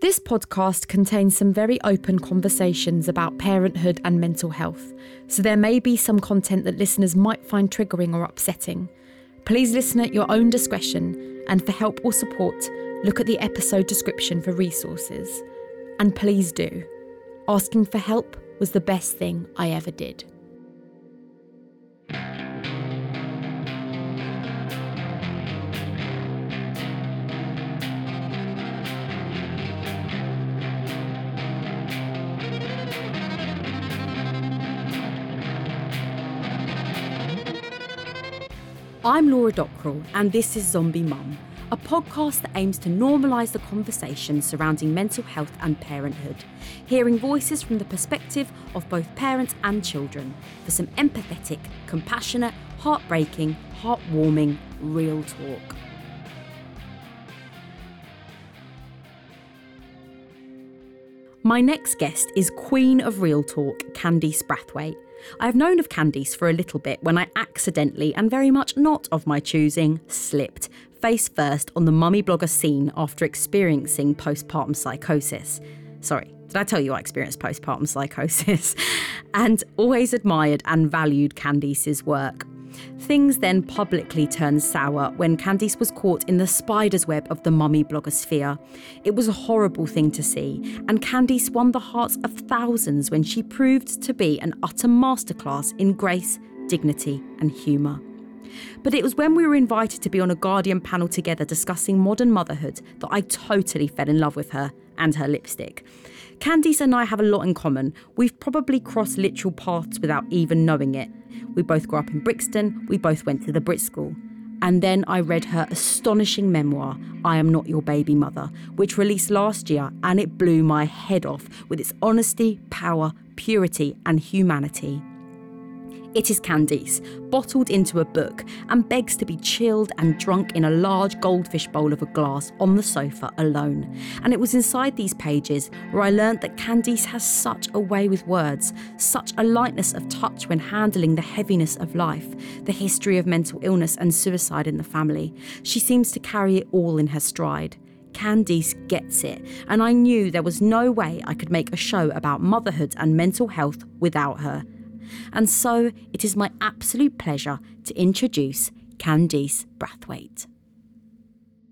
This podcast contains some very open conversations about parenthood and mental health, so there may be some content that listeners might find triggering or upsetting. Please listen at your own discretion, and for help or support, look at the episode description for resources. And please do. Asking for help was the best thing I ever did. I'm Laura Dockrell, and this is Zombie Mum, a podcast that aims to normalise the conversation surrounding mental health and parenthood, hearing voices from the perspective of both parents and children for some empathetic, compassionate, heartbreaking, heartwarming, real talk. My next guest is Queen of Real Talk, Candice Brathwaite. I have known of Candice for a little bit when I accidentally, and very much not of my choosing, slipped face first on the mummy blogger scene after experiencing postpartum psychosis. Sorry, did I tell you I experienced postpartum psychosis? and always admired and valued Candice's work. Things then publicly turned sour when Candice was caught in the spider's web of the mummy blogosphere. It was a horrible thing to see, and Candice won the hearts of thousands when she proved to be an utter masterclass in grace, dignity, and humour. But it was when we were invited to be on a Guardian panel together discussing modern motherhood that I totally fell in love with her and her lipstick. Candice and I have a lot in common. We've probably crossed literal paths without even knowing it. We both grew up in Brixton, we both went to the Brit School. And then I read her astonishing memoir, I Am Not Your Baby Mother, which released last year, and it blew my head off with its honesty, power, purity, and humanity. It is Candice, bottled into a book, and begs to be chilled and drunk in a large goldfish bowl of a glass on the sofa alone. And it was inside these pages where I learnt that Candice has such a way with words, such a lightness of touch when handling the heaviness of life, the history of mental illness and suicide in the family. She seems to carry it all in her stride. Candice gets it, and I knew there was no way I could make a show about motherhood and mental health without her. And so it is my absolute pleasure to introduce Candice Brathwaite.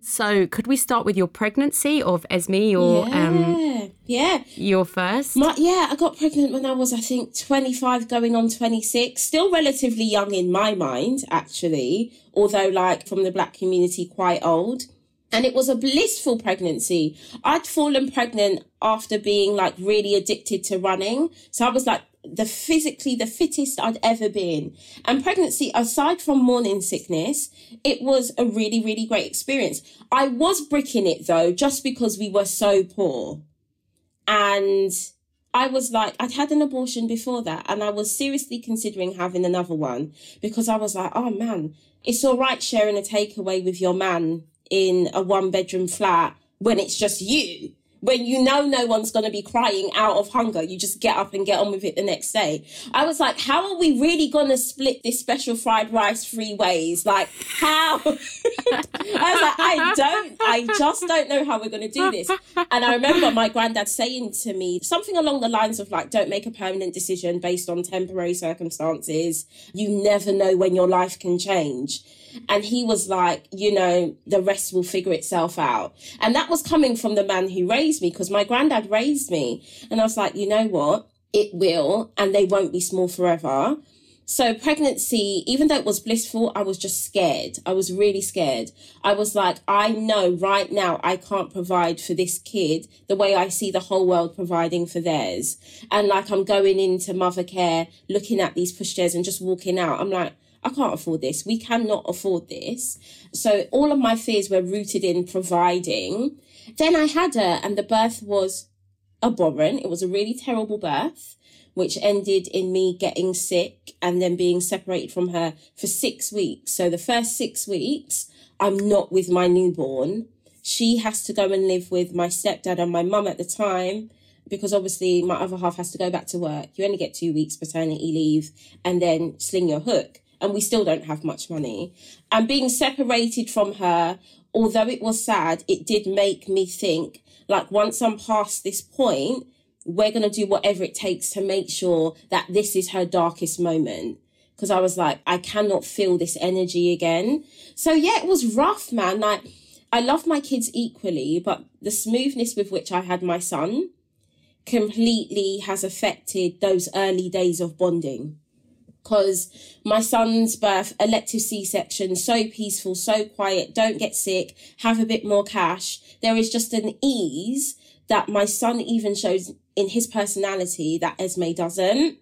So, could we start with your pregnancy of Esme or yeah, um, yeah. your first? My, yeah, I got pregnant when I was, I think, 25 going on 26. Still relatively young in my mind, actually, although, like, from the black community, quite old. And it was a blissful pregnancy. I'd fallen pregnant after being like really addicted to running. So I was like the physically the fittest I'd ever been. And pregnancy, aside from morning sickness, it was a really, really great experience. I was bricking it though, just because we were so poor. And I was like, I'd had an abortion before that, and I was seriously considering having another one because I was like, oh man, it's all right sharing a takeaway with your man in a one bedroom flat when it's just you when you know no one's going to be crying out of hunger, you just get up and get on with it the next day. I was like, how are we really going to split this special fried rice three ways? Like, how? I was like, I don't, I just don't know how we're going to do this. And I remember my granddad saying to me something along the lines of, like, don't make a permanent decision based on temporary circumstances. You never know when your life can change. And he was like, you know, the rest will figure itself out. And that was coming from the man who raised me because my granddad raised me. And I was like, you know what? It will, and they won't be small forever. So pregnancy, even though it was blissful, I was just scared. I was really scared. I was like, I know right now I can't provide for this kid the way I see the whole world providing for theirs. And like I'm going into Mothercare, looking at these pushchairs and just walking out. I'm like, I can't afford this. We cannot afford this. So all of my fears were rooted in providing. Then I had her and the birth was abhorrent. It was a really terrible birth, which ended in me getting sick and then being separated from her for six weeks. So the first six weeks, I'm not with my newborn. She has to go and live with my stepdad and my mum at the time because obviously my other half has to go back to work. You only get two weeks paternity leave and then sling your hook and we still don't have much money. And being separated from her although it was sad, it did make me think like once I'm past this point, we're going to do whatever it takes to make sure that this is her darkest moment. Cause I was like, I cannot feel this energy again. So yeah, it was rough, man. Like I love my kids equally, but the smoothness with which I had my son completely has affected those early days of bonding because my son's birth, elective C section, so peaceful, so quiet, don't get sick, have a bit more cash. There is just an ease that my son even shows in his personality that Esme doesn't.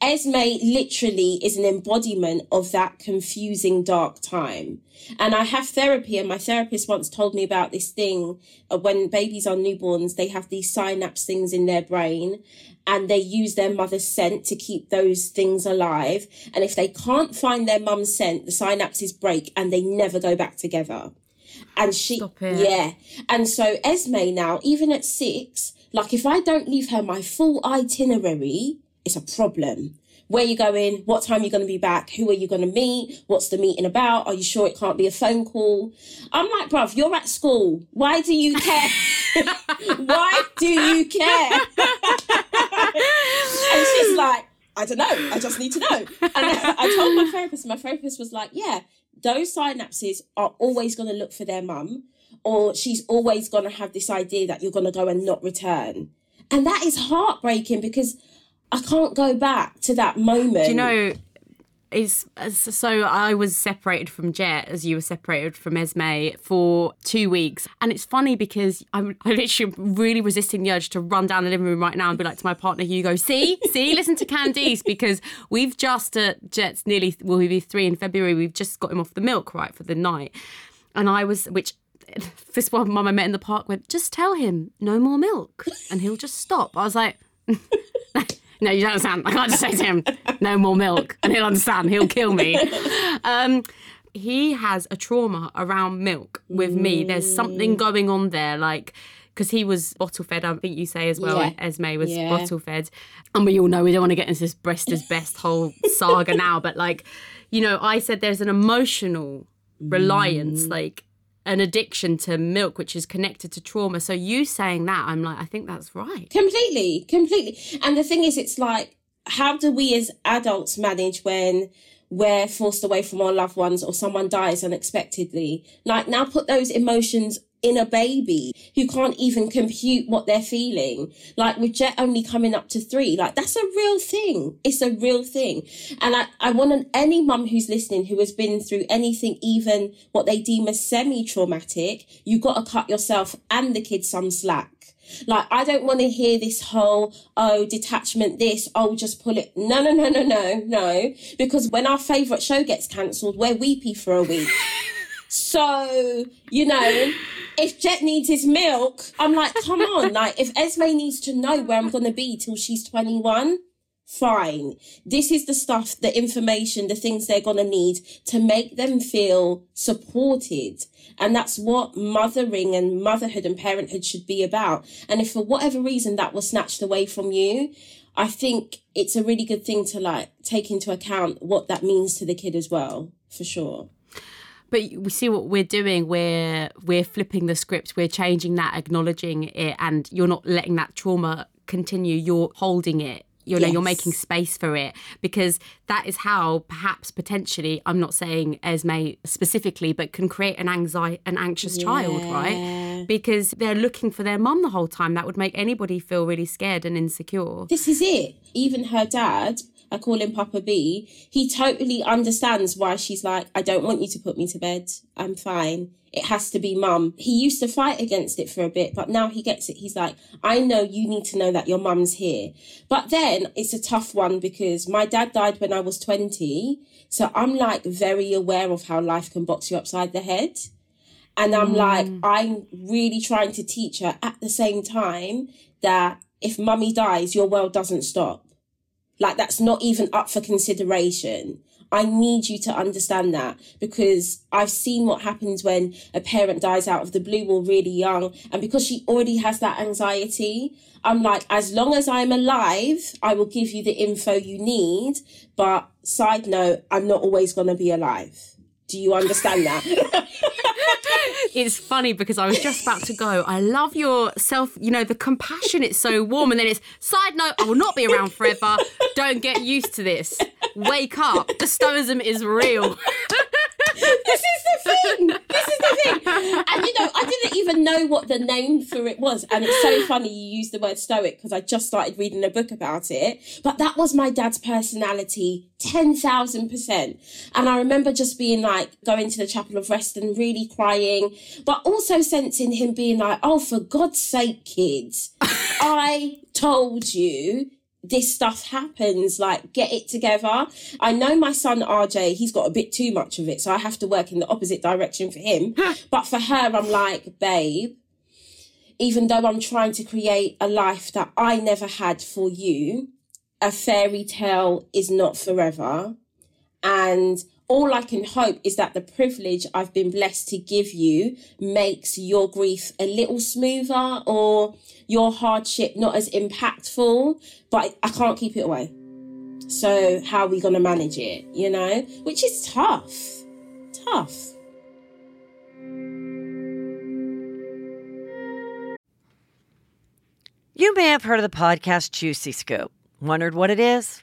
Esme literally is an embodiment of that confusing dark time. And I have therapy, and my therapist once told me about this thing when babies are newborns, they have these synapse things in their brain and they use their mother's scent to keep those things alive. And if they can't find their mum's scent, the synapses break and they never go back together. And she, yeah. And so Esme now, even at six, like if I don't leave her my full itinerary, it's a problem. Where you going? What time are you going to be back? Who are you going to meet? What's the meeting about? Are you sure it can't be a phone call? I'm like, bruv, you're at school. Why do you care? Why do you care? and she's like, I don't know. I just need to know. And I told my therapist, my therapist was like, yeah, those synapses are always going to look for their mum, or she's always going to have this idea that you're going to go and not return. And that is heartbreaking because I can't go back to that moment. Do you know? Is so I was separated from Jet as you were separated from Esme for two weeks, and it's funny because I'm I literally really resisting the urge to run down the living room right now and be like to my partner Hugo, see, see, listen to Candice because we've just uh, Jet's nearly will be three in February. We've just got him off the milk right for the night, and I was which this one mum I met in the park went just tell him no more milk and he'll just stop. I was like. no, you don't understand. I can't just say to him, no more milk, and he'll understand. He'll kill me. Um, he has a trauma around milk with me. There's something mm. going on there, like because he was bottle fed. I think you say as well. Yeah. Esme was yeah. bottle fed, and we all know we don't want to get into this breast is best whole saga now. But like, you know, I said there's an emotional reliance, mm. like an addiction to milk, which is connected to trauma. So you saying that, I'm like, I think that's right. Completely, completely. And the thing is, it's like, how do we as adults manage when we're forced away from our loved ones or someone dies unexpectedly? Like now put those emotions in a baby who can't even compute what they're feeling. Like with Jet only coming up to three, like that's a real thing. It's a real thing. And I, I want any mum who's listening who has been through anything, even what they deem as semi traumatic, you've got to cut yourself and the kids some slack. Like, I don't want to hear this whole, oh, detachment, this, oh, just pull it. No, no, no, no, no, no. Because when our favourite show gets cancelled, we're weepy for a week. so, you know, if Jet needs his milk, I'm like, come on. Like, if Esme needs to know where I'm going to be till she's 21, fine. This is the stuff, the information, the things they're going to need to make them feel supported. And that's what mothering and motherhood and parenthood should be about. And if for whatever reason that was snatched away from you, I think it's a really good thing to like take into account what that means to the kid as well, for sure but we see what we're doing. We're we're flipping the script. We're changing that acknowledging it and you're not letting that trauma continue. You're holding it. You know yes. you're making space for it. Because that is how perhaps potentially i'm not saying esme specifically but can create an anxiety an anxious yeah. child right? Because they're looking for their mum the whole time. That would make anybody feel really scared and insecure. This is it. Even her dad I call him Papa B. He totally understands why she's like, I don't want you to put me to bed. I'm fine. It has to be mum. He used to fight against it for a bit, but now he gets it. He's like, I know you need to know that your mum's here. But then it's a tough one because my dad died when I was 20. So I'm like very aware of how life can box you upside the head. And I'm mm. like, I'm really trying to teach her at the same time that if mummy dies, your world doesn't stop like that's not even up for consideration. I need you to understand that because I've seen what happens when a parent dies out of the blue or really young. And because she already has that anxiety, I'm like, as long as I'm alive, I will give you the info you need. But side note, I'm not always going to be alive. Do you understand that? it's funny because I was just about to go. I love your self, you know, the compassion. It's so warm. And then it's side note, I will not be around forever. Don't get used to this. Wake up. The stoicism is real. this is the thing. And you know, I didn't even know what the name for it was. And it's so funny you use the word stoic because I just started reading a book about it. But that was my dad's personality, 10,000%. And I remember just being like, going to the chapel of rest and really crying, but also sensing him being like, oh, for God's sake, kids, I told you this stuff happens. Like, get it together. I know my son RJ, he's got a bit too much of it, so I have to work in the opposite direction for him. but for her, I'm like, babe, even though I'm trying to create a life that I never had for you, a fairy tale is not forever. And all I can hope is that the privilege I've been blessed to give you makes your grief a little smoother or your hardship not as impactful, but I can't keep it away. So, how are we going to manage it? You know, which is tough. Tough. You may have heard of the podcast Juicy Scoop. Wondered what it is?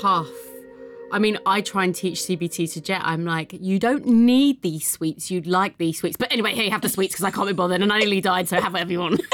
Tough. I mean, I try and teach CBT to Jet. I'm like, you don't need these sweets. You'd like these sweets. But anyway, here, you have the sweets because I can't be bothered and I nearly died, so have whatever you want.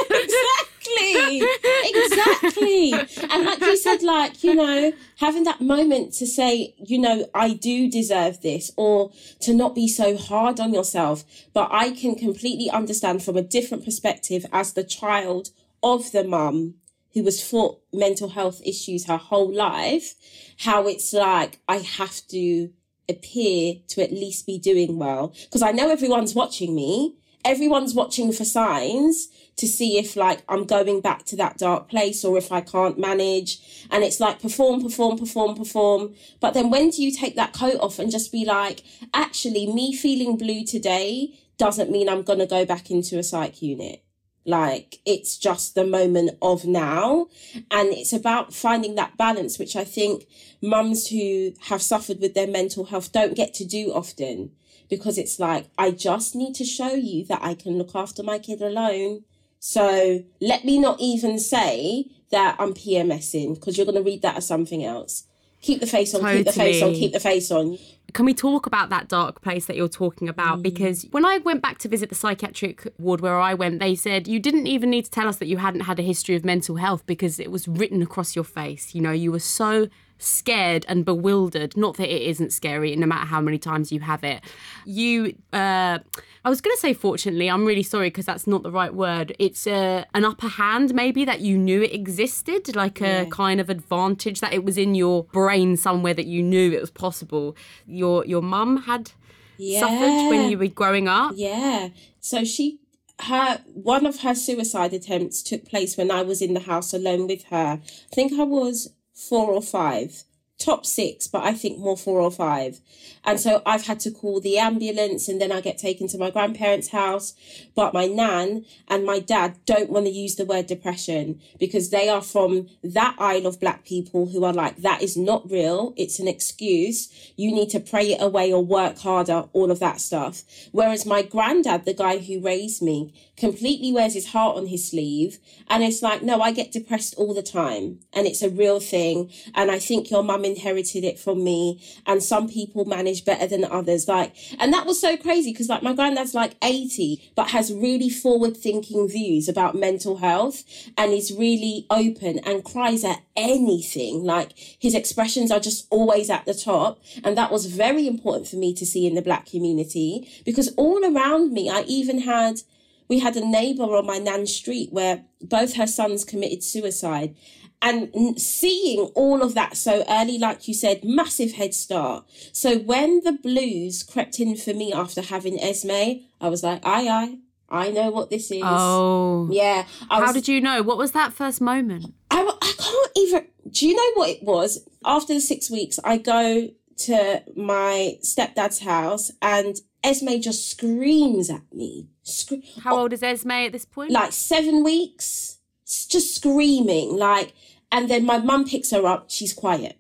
exactly. Exactly. And like you said, like, you know, having that moment to say, you know, I do deserve this or to not be so hard on yourself. But I can completely understand from a different perspective as the child of the mum who was fought mental health issues her whole life, how it's like, I have to appear to at least be doing well. Because I know everyone's watching me. Everyone's watching for signs to see if like I'm going back to that dark place or if I can't manage. And it's like perform, perform, perform, perform. But then when do you take that coat off and just be like, actually, me feeling blue today doesn't mean I'm going to go back into a psych unit. Like it's just the moment of now. And it's about finding that balance, which I think mums who have suffered with their mental health don't get to do often because it's like, I just need to show you that I can look after my kid alone. So let me not even say that I'm PMSing because you're going to read that as something else. Keep the face on, totally. keep the face on, keep the face on can we talk about that dark place that you're talking about? Mm. Because when I went back to visit the psychiatric ward where I went, they said you didn't even need to tell us that you hadn't had a history of mental health because it was written across your face. You know, you were so scared and bewildered. Not that it isn't scary, no matter how many times you have it. You, uh, I was going to say, fortunately, I'm really sorry because that's not the right word. It's uh, an upper hand, maybe, that you knew it existed, like a yeah. kind of advantage that it was in your brain somewhere that you knew it was possible. Your your mum had yeah. suffered when you were growing up. Yeah. So she her one of her suicide attempts took place when I was in the house alone with her. I think I was four or five top six, but I think more four or five. And so I've had to call the ambulance and then I get taken to my grandparents' house. But my nan and my dad don't want to use the word depression because they are from that isle of black people who are like, that is not real. It's an excuse. You need to pray it away or work harder, all of that stuff. Whereas my granddad, the guy who raised me, completely wears his heart on his sleeve. And it's like, no, I get depressed all the time and it's a real thing. And I think your mum inherited it from me and some people manage better than others like and that was so crazy because like my granddad's like 80 but has really forward thinking views about mental health and is really open and cries at anything like his expressions are just always at the top and that was very important for me to see in the black community because all around me I even had we had a neighbor on my nan's street where both her sons committed suicide and seeing all of that so early, like you said, massive head start. So when the blues crept in for me after having Esme, I was like, aye, aye, I know what this is. Oh. Yeah. I How was, did you know? What was that first moment? I, I can't even. Do you know what it was? After the six weeks, I go to my stepdad's house and Esme just screams at me. Scre- How oh, old is Esme at this point? like seven weeks, just screaming. Like, and then my mum picks her up. She's quiet.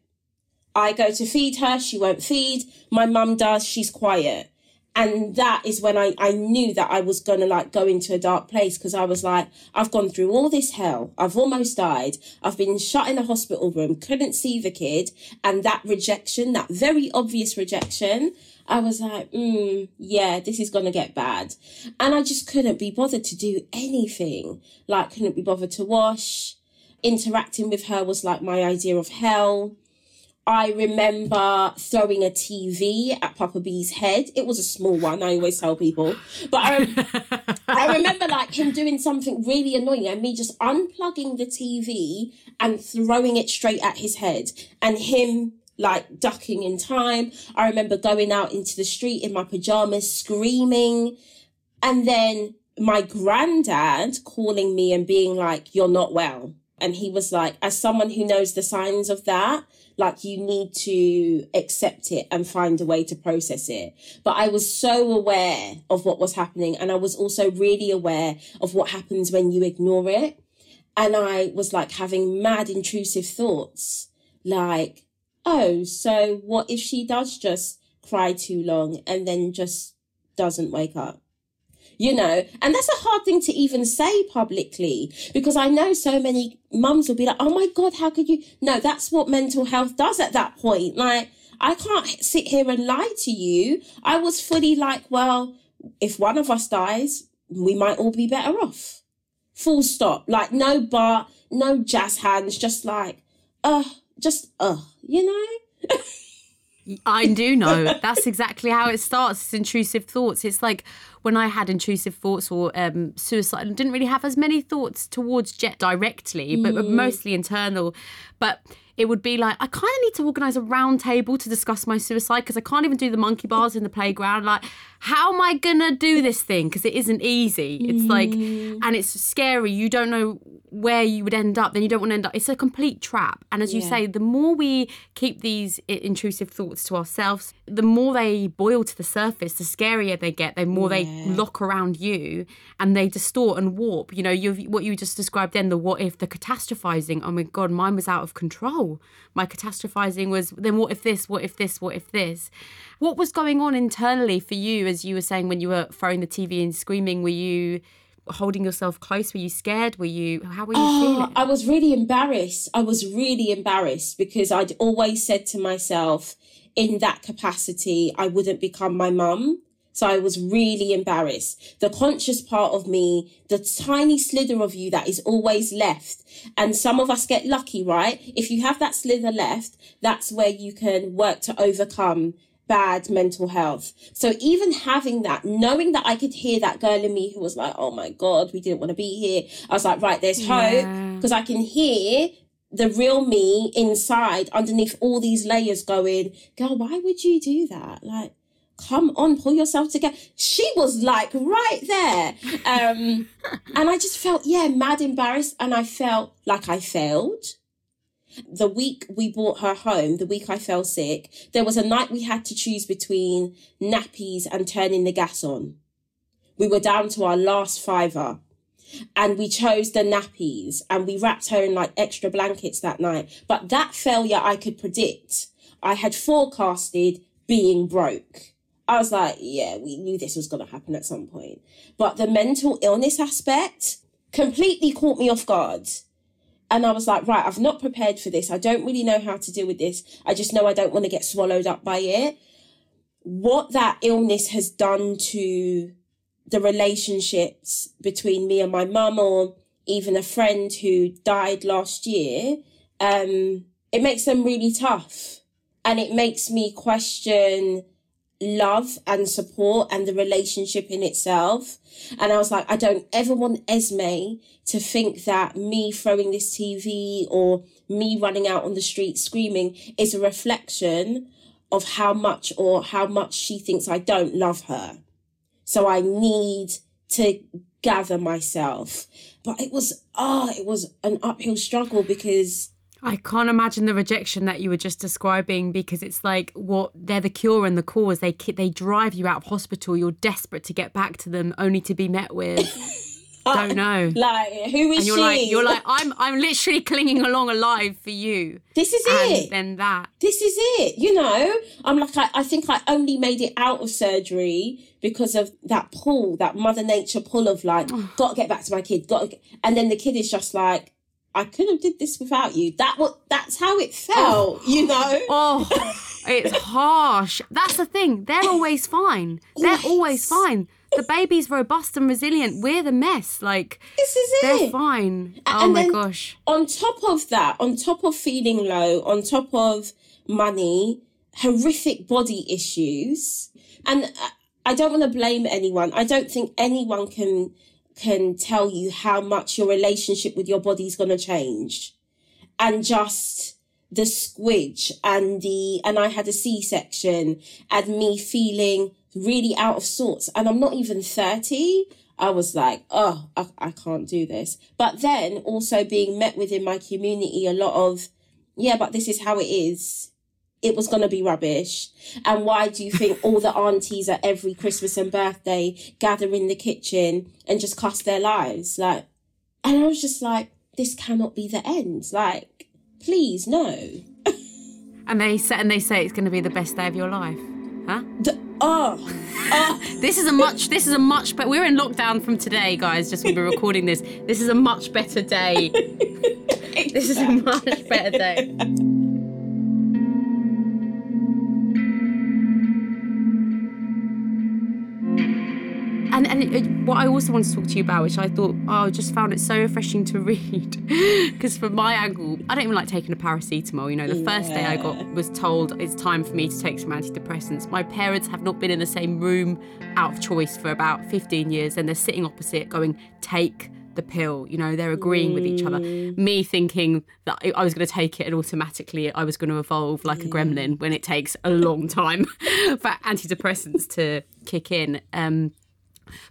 I go to feed her. She won't feed. My mum does. She's quiet. And that is when I, I knew that I was going to like go into a dark place because I was like, I've gone through all this hell. I've almost died. I've been shut in a hospital room, couldn't see the kid. And that rejection, that very obvious rejection, I was like, mm, yeah, this is going to get bad. And I just couldn't be bothered to do anything. Like, couldn't be bothered to wash. Interacting with her was like my idea of hell. I remember throwing a TV at Papa B's head. It was a small one. I always tell people, but I, I remember like him doing something really annoying and me just unplugging the TV and throwing it straight at his head and him like ducking in time. I remember going out into the street in my pajamas screaming and then my granddad calling me and being like, you're not well. And he was like, as someone who knows the signs of that, like you need to accept it and find a way to process it. But I was so aware of what was happening. And I was also really aware of what happens when you ignore it. And I was like having mad intrusive thoughts like, oh, so what if she does just cry too long and then just doesn't wake up? You know, and that's a hard thing to even say publicly because I know so many mums will be like, oh my God, how could you? No, that's what mental health does at that point. Like, I can't sit here and lie to you. I was fully like, well, if one of us dies, we might all be better off. Full stop. Like, no but, no jazz hands, just like, uh, just, uh, you know? I do know. That's exactly how it starts. It's intrusive thoughts. It's like when I had intrusive thoughts or um, suicide, I didn't really have as many thoughts towards Jet directly, but but mostly internal. But it would be like, I kind of need to organise a round table to discuss my suicide because I can't even do the monkey bars in the playground. Like, how am I going to do this thing? Because it isn't easy. It's like, mm. and it's scary. You don't know where you would end up. Then you don't want to end up. It's a complete trap. And as you Yeah. say, the more we keep these intrusive thoughts to ourselves, the more they boil to the surface, the scarier they get, the more they lock around you and they distort and warp. You know, you what you just described then, the what if, the catastrophizing. Oh my God, mine was out of control. My catastrophizing was then what if this, what if this, what if this? What was going on internally for you as you were saying when you were throwing the TV and screaming? Were you holding yourself close? Were you scared? Were you, how were you Oh, feeling? I was really embarrassed. I was really embarrassed because I'd always said to myself, in that capacity, I wouldn't become my mum. So I was really embarrassed. The conscious part of me, the tiny slither of you that is always left. And some of us get lucky, right? If you have that slither left, that's where you can work to overcome bad mental health. So even having that, knowing that I could hear that girl in me who was like, oh my God, we didn't want to be here. I was like, right, there's hope Yeah. because I can hear the real me inside underneath all these layers going, girl, why would you do that? Like, come on, pull yourself together. She was like right there. Um, and I just felt, yeah, mad embarrassed. And I felt like I failed. The week we brought her home, the week I fell sick, there was a night we had to choose between nappies and turning the gas on. We were down to our last fiver and we chose the nappies and we wrapped her in like extra blankets that night. But that failure I could predict. I had forecasted being broke. I was like, yeah, we knew this was going to happen at some point. But the mental illness aspect completely caught me off guard. and I was like, right, I've not prepared for this. I don't really know how to deal with this. I just know I don't want to get swallowed up by it. What that illness has done to the relationships between me and my mum, or even a friend who died last year, um, it makes them really tough. And it makes me question love and support and the relationship in itself. And I was like, I don't ever want Esme to think that me throwing this TV or me running out on the street screaming is a reflection of how much or how much she thinks I don't love her. So I need to gather myself. But it was, ah, oh, it was an uphill struggle because I can't imagine the rejection that you were just describing because it's like what they're the cure and the cause. They they drive you out of hospital. You're desperate to get back to them, only to be met with. don't know. Like who is and you're she? Like, you're like I'm. I'm literally clinging along alive for you. This is and it. Then that. This is it. You know, I'm like I, I think I only made it out of surgery because of that pull, that Mother Nature pull of like, got to get back to my kid. Got to, and then the kid is just like I couldn't have did this without you. That what that's how it felt, oh. you know. Oh, it's harsh. That's the thing. They're always fine. They're yes. always fine. The baby's robust and resilient. We're the mess. Like this is it. They're fine. Oh and oh my gosh. On top of that, on top of feeling low, on top of money, horrific body issues, and uh, I don't want to blame anyone. I don't think anyone can can tell you how much your relationship with your body is going to change. And just the squidge and the, and I had a C-section and me feeling really out of sorts. And I'm not even 30. I was like, oh, I, I can't do this. But then also being met within my community a lot of, yeah, but this is how it is it was going to be rubbish. And why do you think all the aunties at every Christmas and birthday gather in the kitchen and just cuss their lives? Like, and I was just like, this cannot be the end. Like, please, no. and they say, and they say it's going to be the best day of your life, huh? The, oh, oh. this is a much. This is a much. But we're in lockdown from today, guys. Just when we're recording this, this is a much better day. this is a much better day. What I also want to talk to you about, which I thought oh, I just found it so refreshing to read, because from my angle, I don't even like taking a paracetamol. You know, the yeah. first day I got was told it's time for me to take some antidepressants. My parents have not been in the same room out of choice for about 15 years, and they're sitting opposite, going take the pill. You know, they're agreeing mm. with each other. Mm. Me thinking that I was going to take it and automatically I was going to evolve like a gremlin when it takes a long time for antidepressants to kick in. Um,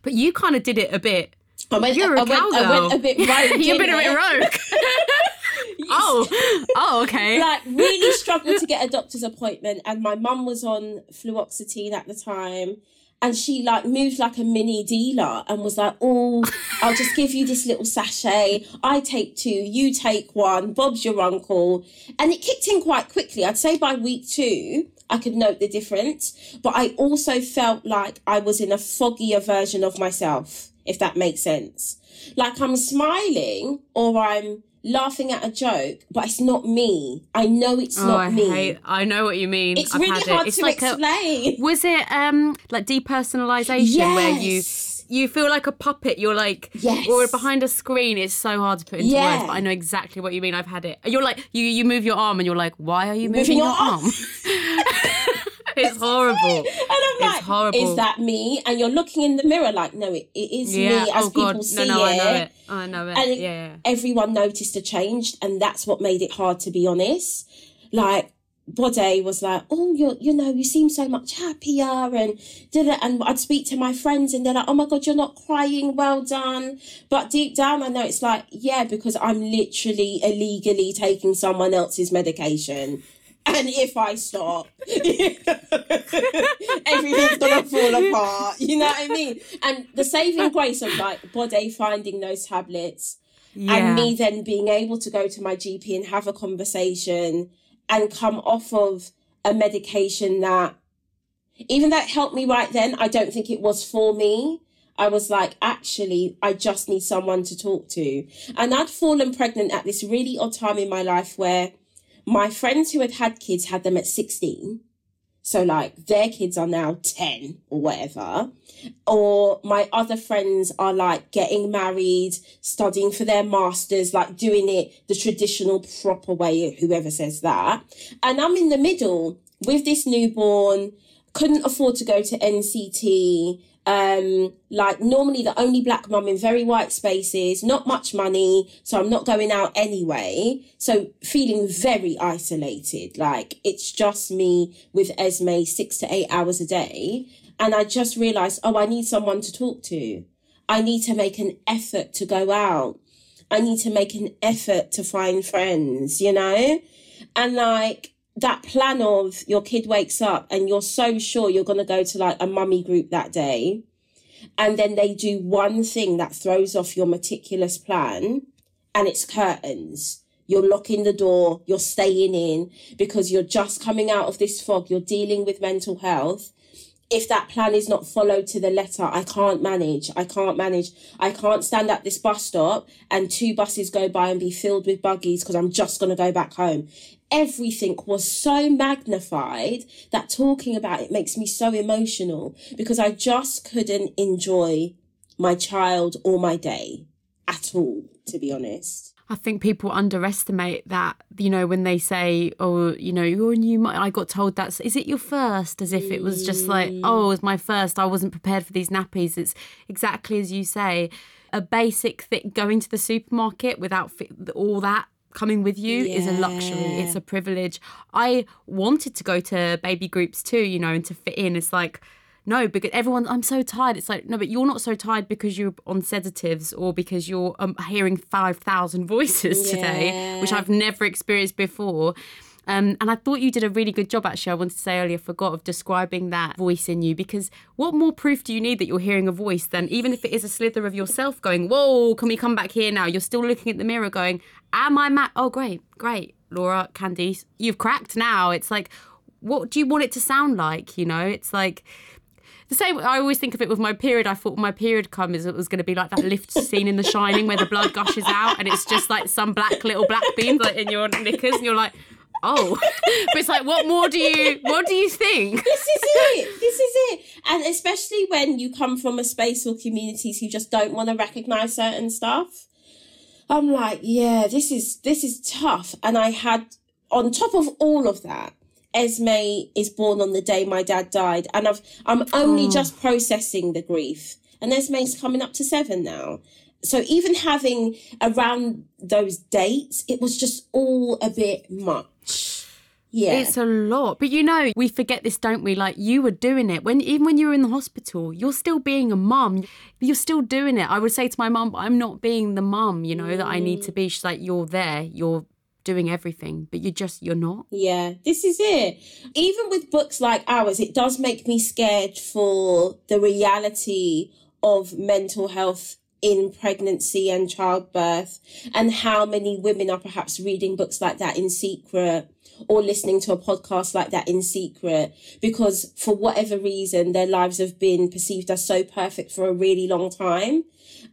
but you kind of did it a bit. I went, You're a I went, I went a bit rogue. You've been a bit rogue. oh, oh, okay. Like really struggled to get a doctor's appointment, and my mum was on fluoxetine at the time, and she like moved like a mini dealer and was like, "Oh, I'll just give you this little sachet. I take two, you take one. Bob's your uncle," and it kicked in quite quickly. I'd say by week two, I could note the difference, but I also felt like I was in a foggier version of myself, if that makes sense. Like I'm smiling or I'm laughing at a joke, but it's not me. I know it's oh, not I me. Hate, I know what you mean. It's I've really hard it. to like explain. A, was it um like depersonalization yes. where you you feel like a puppet. You're like, yes. or behind a screen. It's so hard to put into yeah. words, but I know exactly what you mean. I've had it. You're like, you you move your arm, and you're like, why are you moving, moving your, your arm? arm? it's horrible. And I'm like, it's horrible. is that me? And you're looking in the mirror like, no, it, it is yeah. me as oh, people God. see no, no, it. I know it. I know it. And yeah. everyone noticed a change, and that's what made it hard to be honest. Like Bode was like, oh, you you know, you seem so much happier, and did it. And I'd speak to my friends, and they're like, oh my god, you're not crying, well done. But deep down, I know it's like, yeah, because I'm literally illegally taking someone else's medication. And if I stop, everything's gonna fall apart. You know what I mean? And the saving grace of like Bode finding those tablets yeah. and me then being able to go to my GP and have a conversation and come off of a medication that even that helped me right then, I don't think it was for me. I was like, actually, I just need someone to talk to. And I'd fallen pregnant at this really odd time in my life where my friends who had had kids had them at 16. So, like, their kids are now 10 or whatever. Or my other friends are like getting married, studying for their masters, like doing it the traditional, proper way, whoever says that. And I'm in the middle with this newborn, couldn't afford to go to NCT um like normally the only black mum in very white spaces not much money so i'm not going out anyway. So feeling very isolated like it's just me with esme six to eight hours a day. And i just realized oh i need someone to talk to. I need to make an effort to go out. I need to make an effort to find friends you know? And like that plan of your kid wakes up and you're so sure you're going to go to like a mummy group that day and then they do one thing that throws off your meticulous plan and it's curtains you're locking the door you're staying in because you're just coming out of this fog you're dealing with mental health if that plan is not followed to the letter, I can't manage. I can't manage. I can't stand at this bus stop and two buses go by and be filled with buggies because I'm just going to go back home everything was so magnified that talking about it makes me so emotional because I just couldn't enjoy my child or my day at all, to be honest. I think people underestimate that, you know, when they say, oh, you know, you're a new I got told that's, is it your first? As if it was just like, mm. oh, it was my first. I wasn't prepared for these nappies. It's exactly as you say. A basic thing, going to the supermarket without all that coming with you yeah. is a luxury. It's a privilege. I wanted to go to baby groups too you know and to fit in. It's like no because everyone i'm so tired. It's like no but you're not so tired because you're on sedatives or because you're um, hearing 5000 voices yeah. today which i've never experienced before um, and I thought you did a really good job, actually. I wanted to say earlier, forgot of describing that voice in you because what more proof do you need that you're hearing a voice than even if it is a slither of yourself going, Whoa, can we come back here now? You're still looking at the mirror going, Am I mad? Oh, great, great. Laura, Candice, you've cracked now. It's like, what do you want it to sound like? You know, it's like the same. I always think of it with my period. I thought my period come is it was going to be like that lift scene in The Shining where the blood gushes out and it's just like some black little black beans like in your knickers and you're like, oh. But it's like what more do you what do you think? This is it. This is it. And especially when you come from a space or communities who just don't want to recognize certain stuff. I'm like yeah this is this is tough. And i had on top of all of that esme is born on the day my dad died. And i've i'm only oh. just processing the grief. And esme's coming up to seven now. So even having around those dates it was just all a bit much yeah. It's a lot. But you know, we forget this, don't we? Like you were doing it when even when you were in the hospital, you're still being a mum. You're still doing it. I would say to my mum, I'm not being the mum, you know, mm. that I need to be. She's like, You're there, you're doing everything, but you're just you're not. Yeah, this is it. Even with books like ours, it does make me scared for the reality of mental health in pregnancy and childbirth and how many women are perhaps reading books like that in secret or listening to a podcast like that in secret because for whatever reason their lives have been perceived as so perfect for a really long time.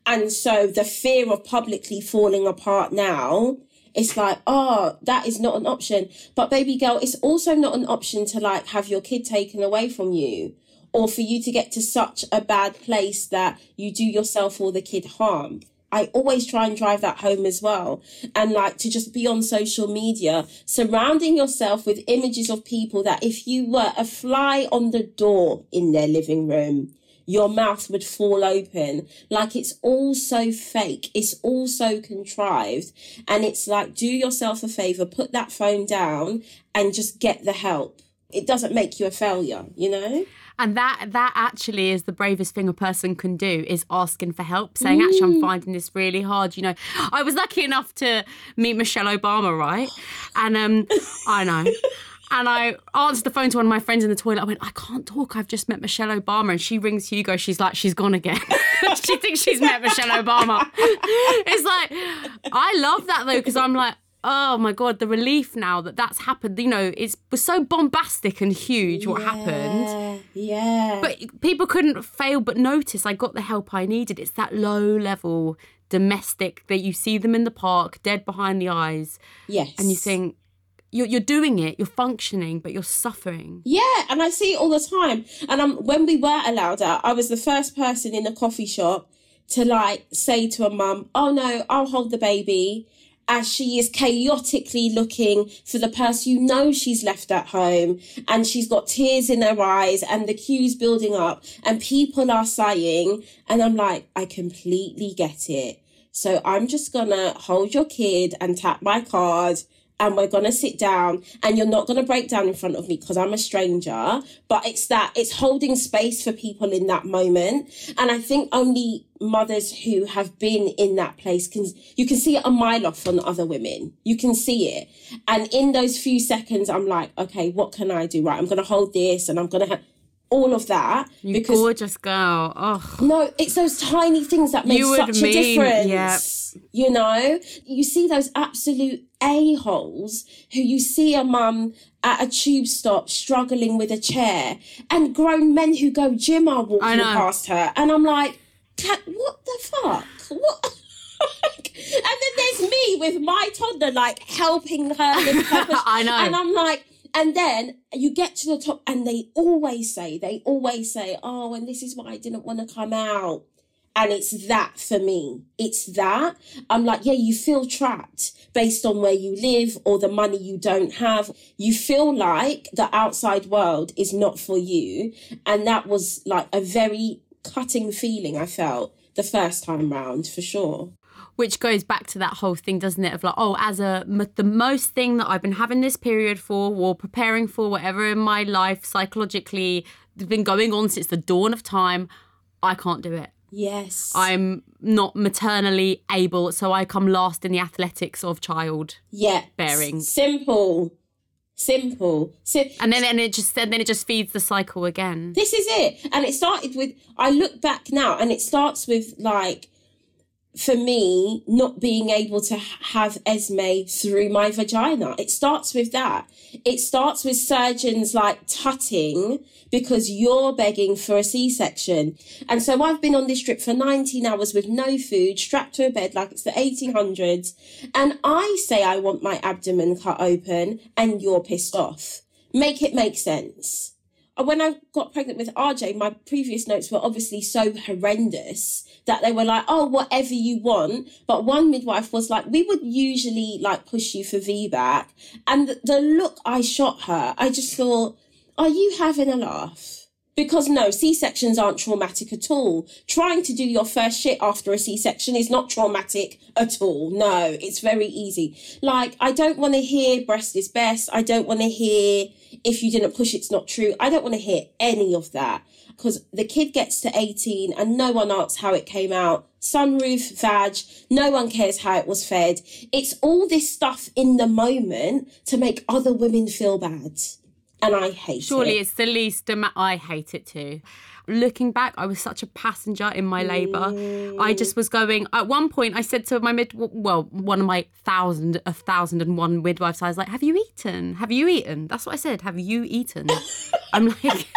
And so the fear of publicly falling apart now it's like oh that is not an option. But baby girl it's also not an option to like have your kid taken away from you or for you to get to such a bad place that you do yourself or the kid harm. I always try and drive that home as well. And like to just be on social media, surrounding yourself with images of people that if you were a fly on the door in their living room, your mouth would fall open. Like it's all so fake. It's all so contrived. And it's like, do yourself a favor, put that phone down and just get the help. It doesn't make you a failure, you know? And that that actually is the bravest thing a person can do is asking for help saying actually i'm finding this really hard you know i was lucky enough to meet michelle obama right and um i know and I answered the phone to one of my friends in the toilet. I went, I can't talk. I've just met Michelle Obama. And she rings Hugo. She's like, she's gone again. she thinks she's met Michelle Obama. it's like, I love that though, because I'm like, oh my god, the relief now that that's happened. You know, it was so bombastic and huge what yeah, happened. Yeah. But people couldn't fail but notice I got the help I needed. It's that low level domestic that you see them in the park, dead behind the eyes, yes. and you think you're you're doing it, you're functioning, but you're suffering. Yeah, and I see it all the time. And um, when we were allowed out, I was the first person in the coffee shop to like say to a mum, "Oh no, I'll hold the baby." As she is chaotically looking for the purse you know she's left at home, and she's got tears in her eyes, and the queue's building up, and people are sighing, and I'm like, I completely get it. So I'm just gonna hold your kid and tap my card and we're going to sit down and you're not going to break down in front of me because I'm a stranger. But it's that it's holding space for people in that moment. And I think only mothers who have been in that place can, you can see it a mile off on other women. You can see it. And in those few seconds, I'm like, okay, what can I do? Right. I'm going to hold this and I'm going to have all of that You because gorgeous girl. Oh, no, it's those tiny things that make such a mean- difference. You know, you see those absolute a-holes who you see a mum at a tube stop struggling with a chair and grown men who go gym are walking past her. And I'm like, what the fuck? What? and then there's me with my toddler, like helping her her. I know. And I'm like, and then you get to the top, and they always say, they always say, oh, and this is why I didn't want to come out. And it's that for me. It's that. I'm like, yeah, you feel trapped based on where you live or the money you don't have. You feel like the outside world is not for you. And that was like a very cutting feeling I felt the first time round, for sure. Which goes back to that whole thing, doesn't it? Of like, oh, as a the most thing that I've been having this period for, or preparing for, whatever in my life psychologically has been going on since the dawn of time. I can't do it. Yes. I'm not maternally able, so I come last in the athletics of child. yeah. bearing. Simple. Simple. Sim- And then and it just and then it just feeds the cycle again. this is it. And it started with, I look back now and it starts with like, for me, not being able to have Esme through my vagina. It starts with that. It starts with surgeons like tutting because you're begging for a C-section. And so I've been on this trip for 19 hours with no food, strapped to a bed like it's the 1800s. And I say I want my abdomen cut open and you're pissed off. Make it make sense. When I got pregnant with RJ, my previous notes were obviously so horrendous that they were like, oh, whatever you want. But one midwife was like, we would usually like push you for VBAC. And the look I shot her, I just thought, are you having a laugh? Because no, C-sections aren't traumatic at all. Trying to do your first shit after a C-section is not traumatic at all. No, it's very easy. Like, I don't want to hear breast is best. I don't want to hear if you didn't push, it's not true. I don't want to hear any of that because the kid gets to 18 and no one asks how it came out. Sunroof, vag, no one cares how it was fed. It's all this stuff in the moment to make other women feel bad. And I hate Surely it. Surely it's the least amount. I hate it too. Looking back, I was such a passenger in my labour. I just was going. At one point, I said to my mid, well, one of my thousand, a thousand and one midwives, I was like, "Have you eaten? Have you eaten?" That's what I said. Have you eaten? I'm like,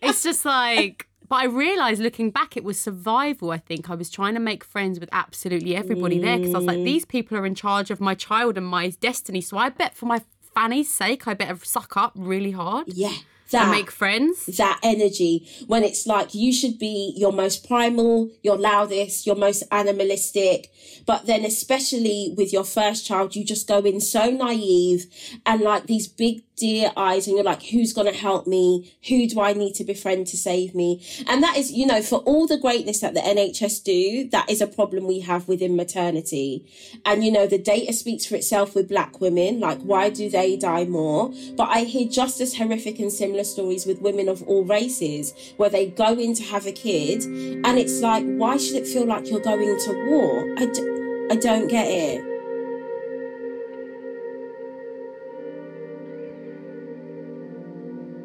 it's just like. But I realised looking back, it was survival. I think I was trying to make friends with absolutely everybody there because I was like, mm. these people are in charge of my child and my destiny. So I bet for my Fanny's sake, I better suck up really hard Yeah. That. and make friends. that energy when it's like you should be your most primal, your loudest, your most animalistic. But then, especially with your first child, you just go in so naive and like these big deer eyes, and you're like, who's going to help me? Who do I need to befriend to save me? And that is, you know, for all the greatness that the NHS do, that is a problem we have within maternity. And, you know, the data speaks for itself with black women. Like, why do they die more? But I hear just as horrific and similar stories with women of all races where they go in to have a kid and it's like, why should it feel like you're going to war? I, d- I don't get it.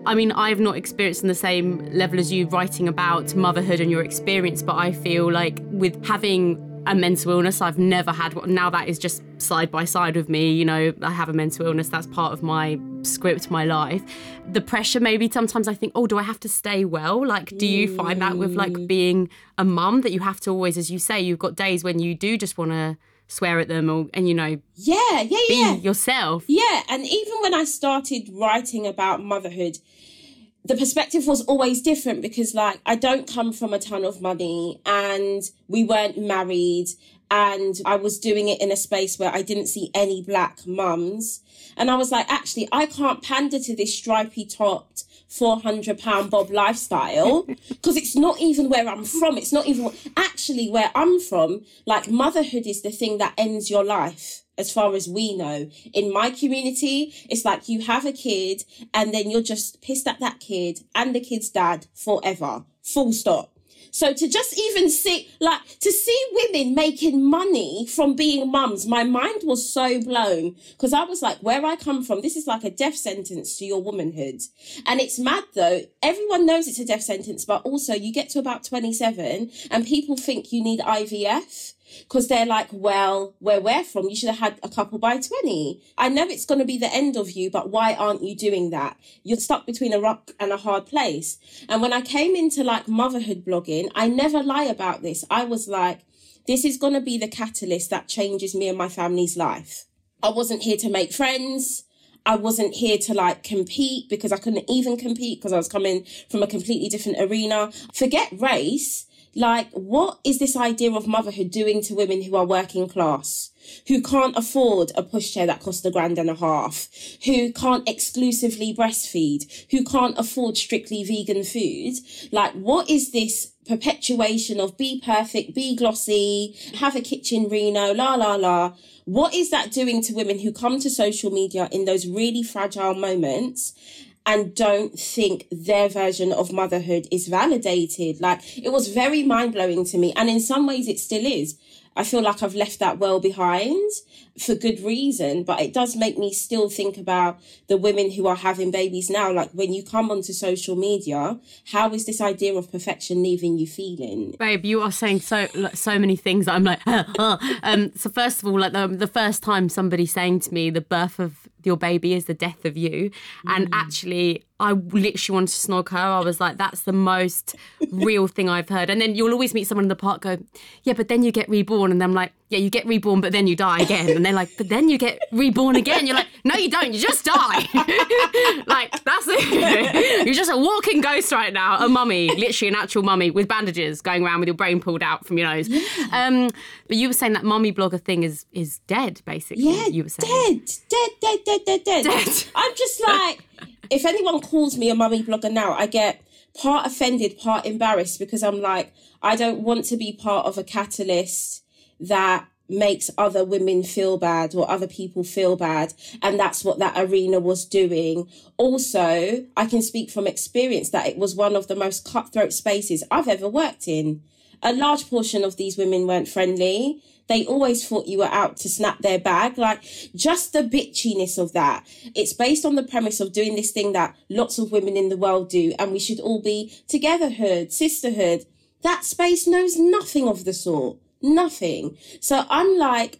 I mean, I've not experienced on the same level as you writing about motherhood and your experience, but I feel like with having a mental illness. I've never had one. Now that is just side by side with me. You know, I have a mental illness. That's part of my script, my life. The pressure, maybe sometimes I think, oh, do I have to stay well? Like, do you find that with like mm. being a mum that you have to always, as you say, you've got days when you do just want to swear at them or and you know yeah yeah yeah yourself yeah and even when i started writing about motherhood the perspective was always different because like I don't come from a ton of money and we weren't married and I was doing it in a space where I didn't see any black mums. And I was like, actually, I can't pander to this stripy topped 400 pound bob lifestyle because it's not even where I'm from. It's not even actually where I'm from. Like motherhood is the thing that ends your life as far as we know. In my community, it's like you have a kid and then you're just pissed at that kid and the kid's dad forever. Full stop. So to just even see, like, to see women making money from being mums, my mind was so blown because I was like, where I come from, this is like a death sentence to your womanhood. And it's mad though. Everyone knows it's a death sentence, but also you get to about 27 and people think you need IVF because they're like, well, where we're from, you should have had a couple by 20. I know it's going to be the end of you, but why aren't you doing that? You're stuck between a rock and a hard place. And when I came into like motherhood blogging, I never lie about this. I was like, this is going to be the catalyst that changes me and my family's life. I wasn't here to make friends. I wasn't here to like compete because I couldn't even compete because I was coming from a completely different arena. Forget race like, what is this idea of motherhood doing to women who are working class? Who can't afford a pushchair that costs a grand and a half, who can't exclusively breastfeed, who can't afford strictly vegan food. Like, what is this perpetuation of be perfect, be glossy, have a kitchen Reno, la la la? What is that doing to women who come to social media in those really fragile moments and don't think their version of motherhood is validated. Like it was very mind blowing to me. And in some ways it still is. I feel like I've left that well behind for good reason, but it does make me still think about the women who are having babies now. Like when you come onto social media, how is this idea of perfection leaving you feeling? Babe, you are saying so so many things that I'm like, um. So first of all, like the, the first time somebody saying to me, the birth of your baby is the death of you. Mm. And actually, I literally wanted to snog her. I was like, that's the most real thing I've heard. And then you'll always meet someone in the park go, yeah, but then you get reborn. And I'm like, yeah, you get reborn, but then you die again. And they're like, but then you get reborn again. You're like, no, you don't. You just die. like, that's it. You're just a walking ghost right now, a mummy, literally an actual mummy with bandages going around with your brain pulled out from your nose. Yeah. Um, but you were saying that mummy blogger thing is is dead, basically. Yeah, you were saying. dead, dead, dead, dead, dead, dead. dead. I'm just like, if anyone calls me a mummy blogger now, I get part offended, part embarrassed because I'm like, I don't want to be part of a catalyst that makes other women feel bad or other people feel bad. And that's what that arena was doing. Also, I can speak from experience that it was one of the most cutthroat spaces I've ever worked in. A large portion of these women weren't friendly. They always thought you were out to snap their bag. Like just the bitchiness of that. It's based on the premise of doing this thing that lots of women in the world do. And we should all be togetherhood, sisterhood. That space knows nothing of the sort. Nothing. So I'm like,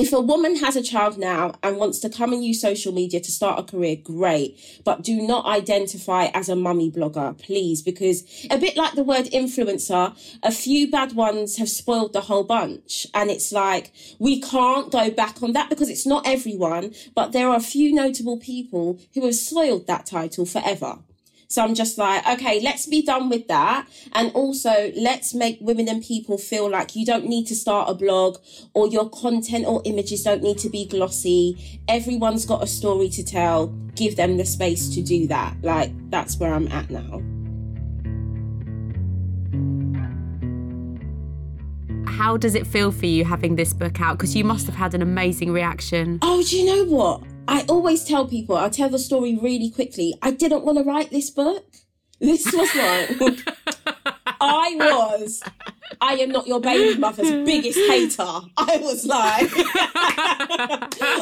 if a woman has a child now and wants to come and use social media to start a career, great. But do not identify as a mummy blogger, please, because a bit like the word influencer, a few bad ones have spoiled the whole bunch. And it's like, we can't go back on that because it's not everyone, but there are a few notable people who have soiled that title forever. So I'm just like, okay, let's be done with that. And also, let's make women and people feel like you don't need to start a blog or your content or images don't need to be glossy. Everyone's got a story to tell. Give them the space to do that. Like, that's where I'm at now. How does it feel for you having this book out? Because you must have had an amazing reaction. Oh, do you know what? I always tell people, I'll tell the story really quickly. I didn't want to write this book. This was like, I was, I am not your baby mother's biggest hater. I was like,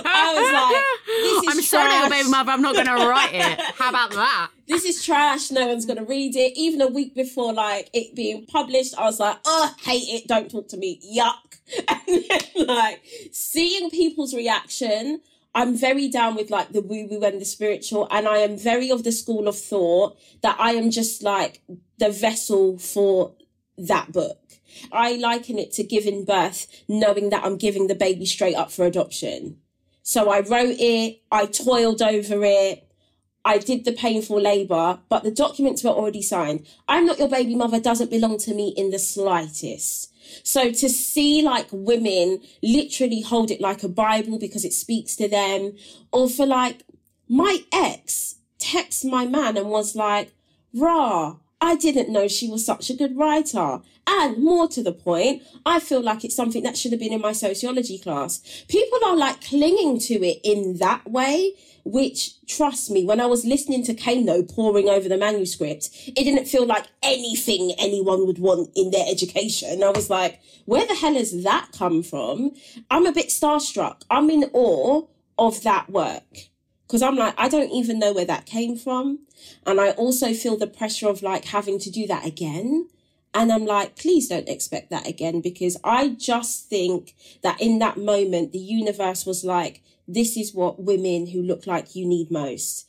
I was like, this is I'm not your baby mother. I'm not going to write it. How about that? this is trash. No one's gonna read it. Even a week before, like it being published, I was like, oh, hate it. Don't talk to me. Yuck. And then, like seeing people's reaction, I'm very down with like the woo woo and the spiritual, and I am very of the school of thought that I am just like the vessel for that book. I liken it to giving birth, knowing that I'm giving the baby straight up for adoption. So I wrote it, I toiled over it, I did the painful labour, but the documents were already signed. I'm not your baby mother doesn't belong to me in the slightest. So to see like women literally hold it like a Bible because it speaks to them, or for like my ex text my man and was like, rah, I didn't know she was such a good writer. And more to the point, I feel like it's something that should have been in my sociology class. People are like clinging to it in that way, which trust me, when I was listening to Kano pouring over the manuscript, it didn't feel like anything anyone would want in their education. I was like, where the hell has that come from? I'm a bit starstruck. I'm in awe of that work because I'm like, I don't even know where that came from. And I also feel the pressure of like having to do that again. And I'm like, please don't expect that again because I just think that in that moment, the universe was like, this is what women who look like you need most.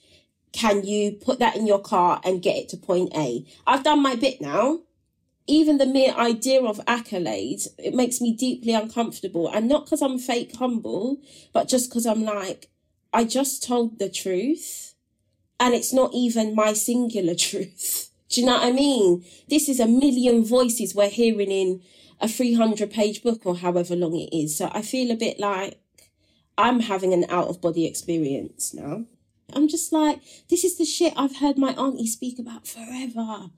Can you put that in your car and get it to point A? I've done my bit now. Even the mere idea of accolades, it makes me deeply uncomfortable. And not because I'm fake humble, but just because I'm like, I just told the truth. And it's not even my singular truth. Do you know what I mean? This is a million voices we're hearing in a 300 page book or however long it is. So I feel a bit like I'm having an out of body experience now. I'm just like, this is the shit I've heard my auntie speak about forever.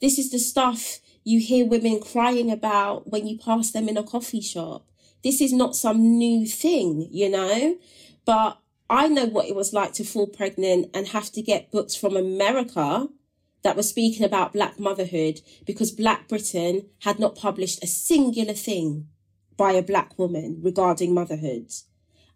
This is the stuff you hear women crying about when you pass them in a coffee shop. This is not some new thing, you know? But I know what it was like to fall pregnant and have to get books from America that were speaking about black motherhood because Black Britain had not published a singular thing by a black woman regarding motherhood.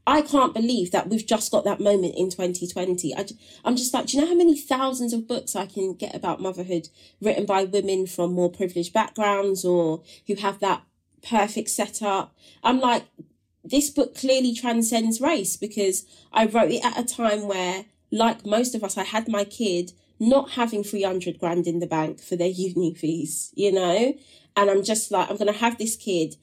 I can't believe that we've just got that moment in 2020. I, am just like, do you know how many thousands of books I can get about motherhood written by women from more privileged backgrounds or who have that perfect setup? I'm like, this book clearly transcends race because I wrote it at a time where, like most of us, I had my kid not having 300 grand in the bank for their uni fees, you know? And I'm just like, I'm going to have this kid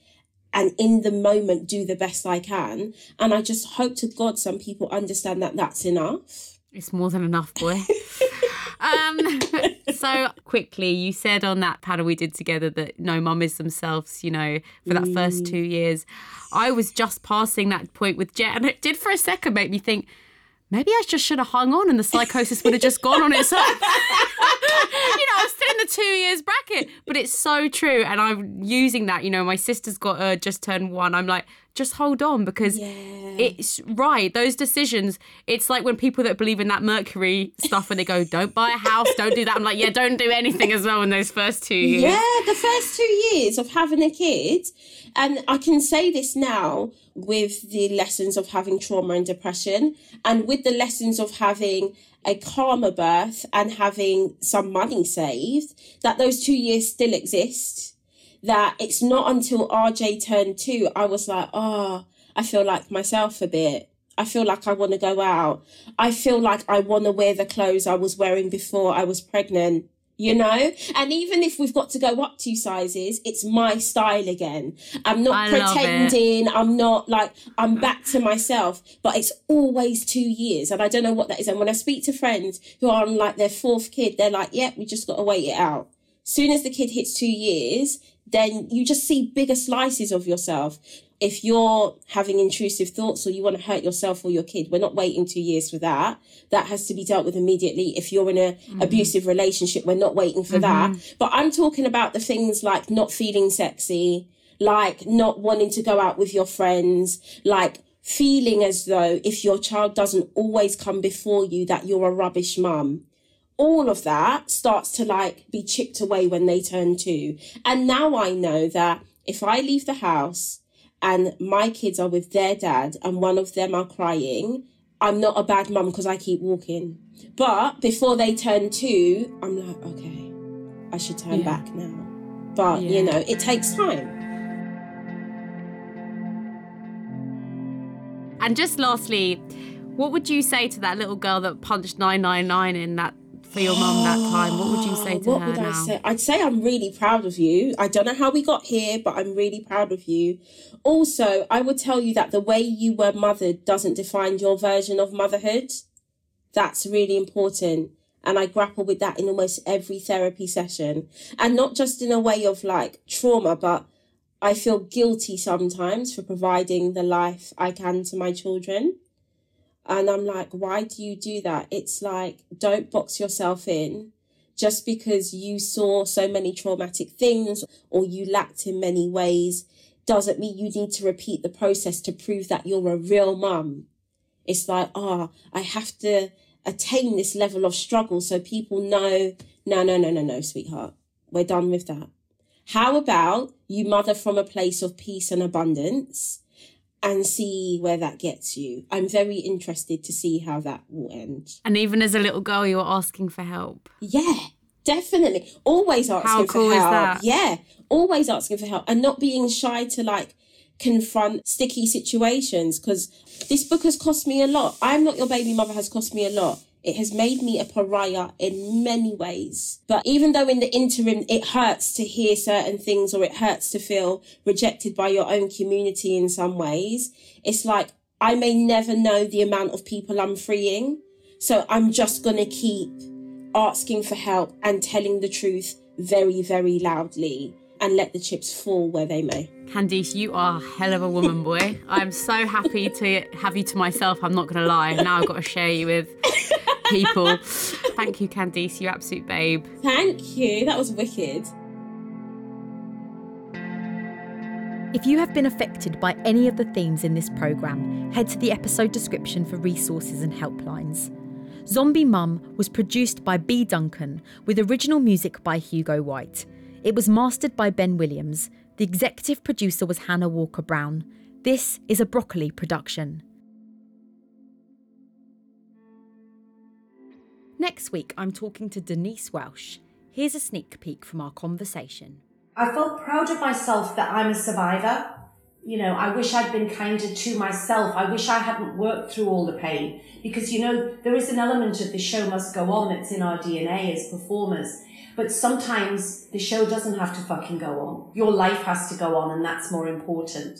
and in the moment do the best I can. And I just hope to God some people understand that that's enough. It's more than enough, boy. um, so quickly, you said on that panel we did together that no mummies themselves, you know, for that first two years. I was just passing that point with Jet, and it did for a second make me think, maybe I just should have hung on and the psychosis would have just gone on its own. you know, I'm still in the two years bracket, but it's so true. And I'm using that, you know, my sister's got uh, just turned one. I'm like, just hold on because Yeah. it's right. Those decisions, it's like when people that believe in that Mercury stuff, when they go, don't buy a house, don't do that. I'm like, yeah, don't do anything as well in those first two years. Yeah, the first two years of having a kid. And I can say this now with the lessons of having trauma and depression, and with the lessons of having a calmer birth and having some money saved, that those two years still exist. That it's not until RJ turned two, I was like, oh, I feel like myself a bit. I feel like I want to go out. I feel like I want to wear the clothes I was wearing before I was pregnant you know? And even if we've got to go up two sizes, it's my style again. I'm not I pretending, I'm not like, I'm back to myself, but it's always two years. And I don't know what that is. And when I speak to friends who are on like their fourth kid, they're like, yep, we just got to wait it out. Soon as the kid hits two years, then you just see bigger slices of yourself. If you're having intrusive thoughts or you want to hurt yourself or your kid, we're not waiting two years for that. That has to be dealt with immediately. If you're in a mm-hmm. abusive relationship, we're not waiting for that. Mm-hmm. But I'm talking about the things like not feeling sexy, like not wanting to go out with your friends, like feeling as though if your child doesn't always come before you, that you're a rubbish mum all of that starts to like be chipped away when they turn two. And now I know that if I leave the house and my kids are with their dad and one of them are crying, I'm not a bad mum because I keep walking. But before they turn two, I'm like, okay, I should turn yeah. back now. But, yeah. you know, it takes time. And just lastly, what would you say to that little girl that punched 999 in that for your mum that time? What would you say oh, to what her? Would I now? say? I'd say I'm really proud of you. I don't know how we got here, but I'm really proud of you. Also, I would tell you that the way you were mothered doesn't define your version of motherhood. That's really important. And I grapple with that in almost every therapy session. And not just in a way of like trauma, but I feel guilty sometimes for providing the life I can to my children. And I'm like, why do you do that? It's like, don't box yourself in just because you saw so many traumatic things or you lacked in many ways doesn't mean you need to repeat the process to prove that you're a real mum. It's like, ah, oh, I have to attain this level of struggle so people know, no, no, no, no, no, sweetheart. We're done with that. How about you mother from a place of peace and abundance and see where that gets you. I'm very interested to see how that will end. And even as a little girl, you were asking for help. Yeah, definitely. Always asking how cool for help. Is that? Yeah, always asking for help and not being shy to like confront sticky situations because this book has cost me a lot. I'm not your baby mother has cost me a lot. It has made me a pariah in many ways. But even though in the interim it hurts to hear certain things or it hurts to feel rejected by your own community in some ways, it's like I may never know the amount of people I'm freeing. So I'm just going to keep asking for help and telling the truth very, very loudly and let the chips fall where they may. Candice, you are a hell of a woman, boy. I'm so happy to have you to myself. I'm not going to lie. Now I've got to share you with people. Thank you, Candice. You absolute babe. Thank you. That was wicked. If you have been affected by any of the themes in this programme, head to the episode description for resources and helplines. Zombie Mum was produced by B. Duncan with original music by Hugo White. It was mastered by Ben Williams. The executive producer was Hannah Walker Brown. This is a Broccoli production. Next week, I'm talking to Denise Welch. Here's a sneak peek from our conversation. I felt proud of myself that I'm a survivor. You know, I wish I'd been kinder to myself. I wish I hadn't worked through all the pain because, you know, there is an element of the show must go on that's in our DNA as performers. But sometimes the show doesn't have to fucking go on. Your life has to go on, and that's more important.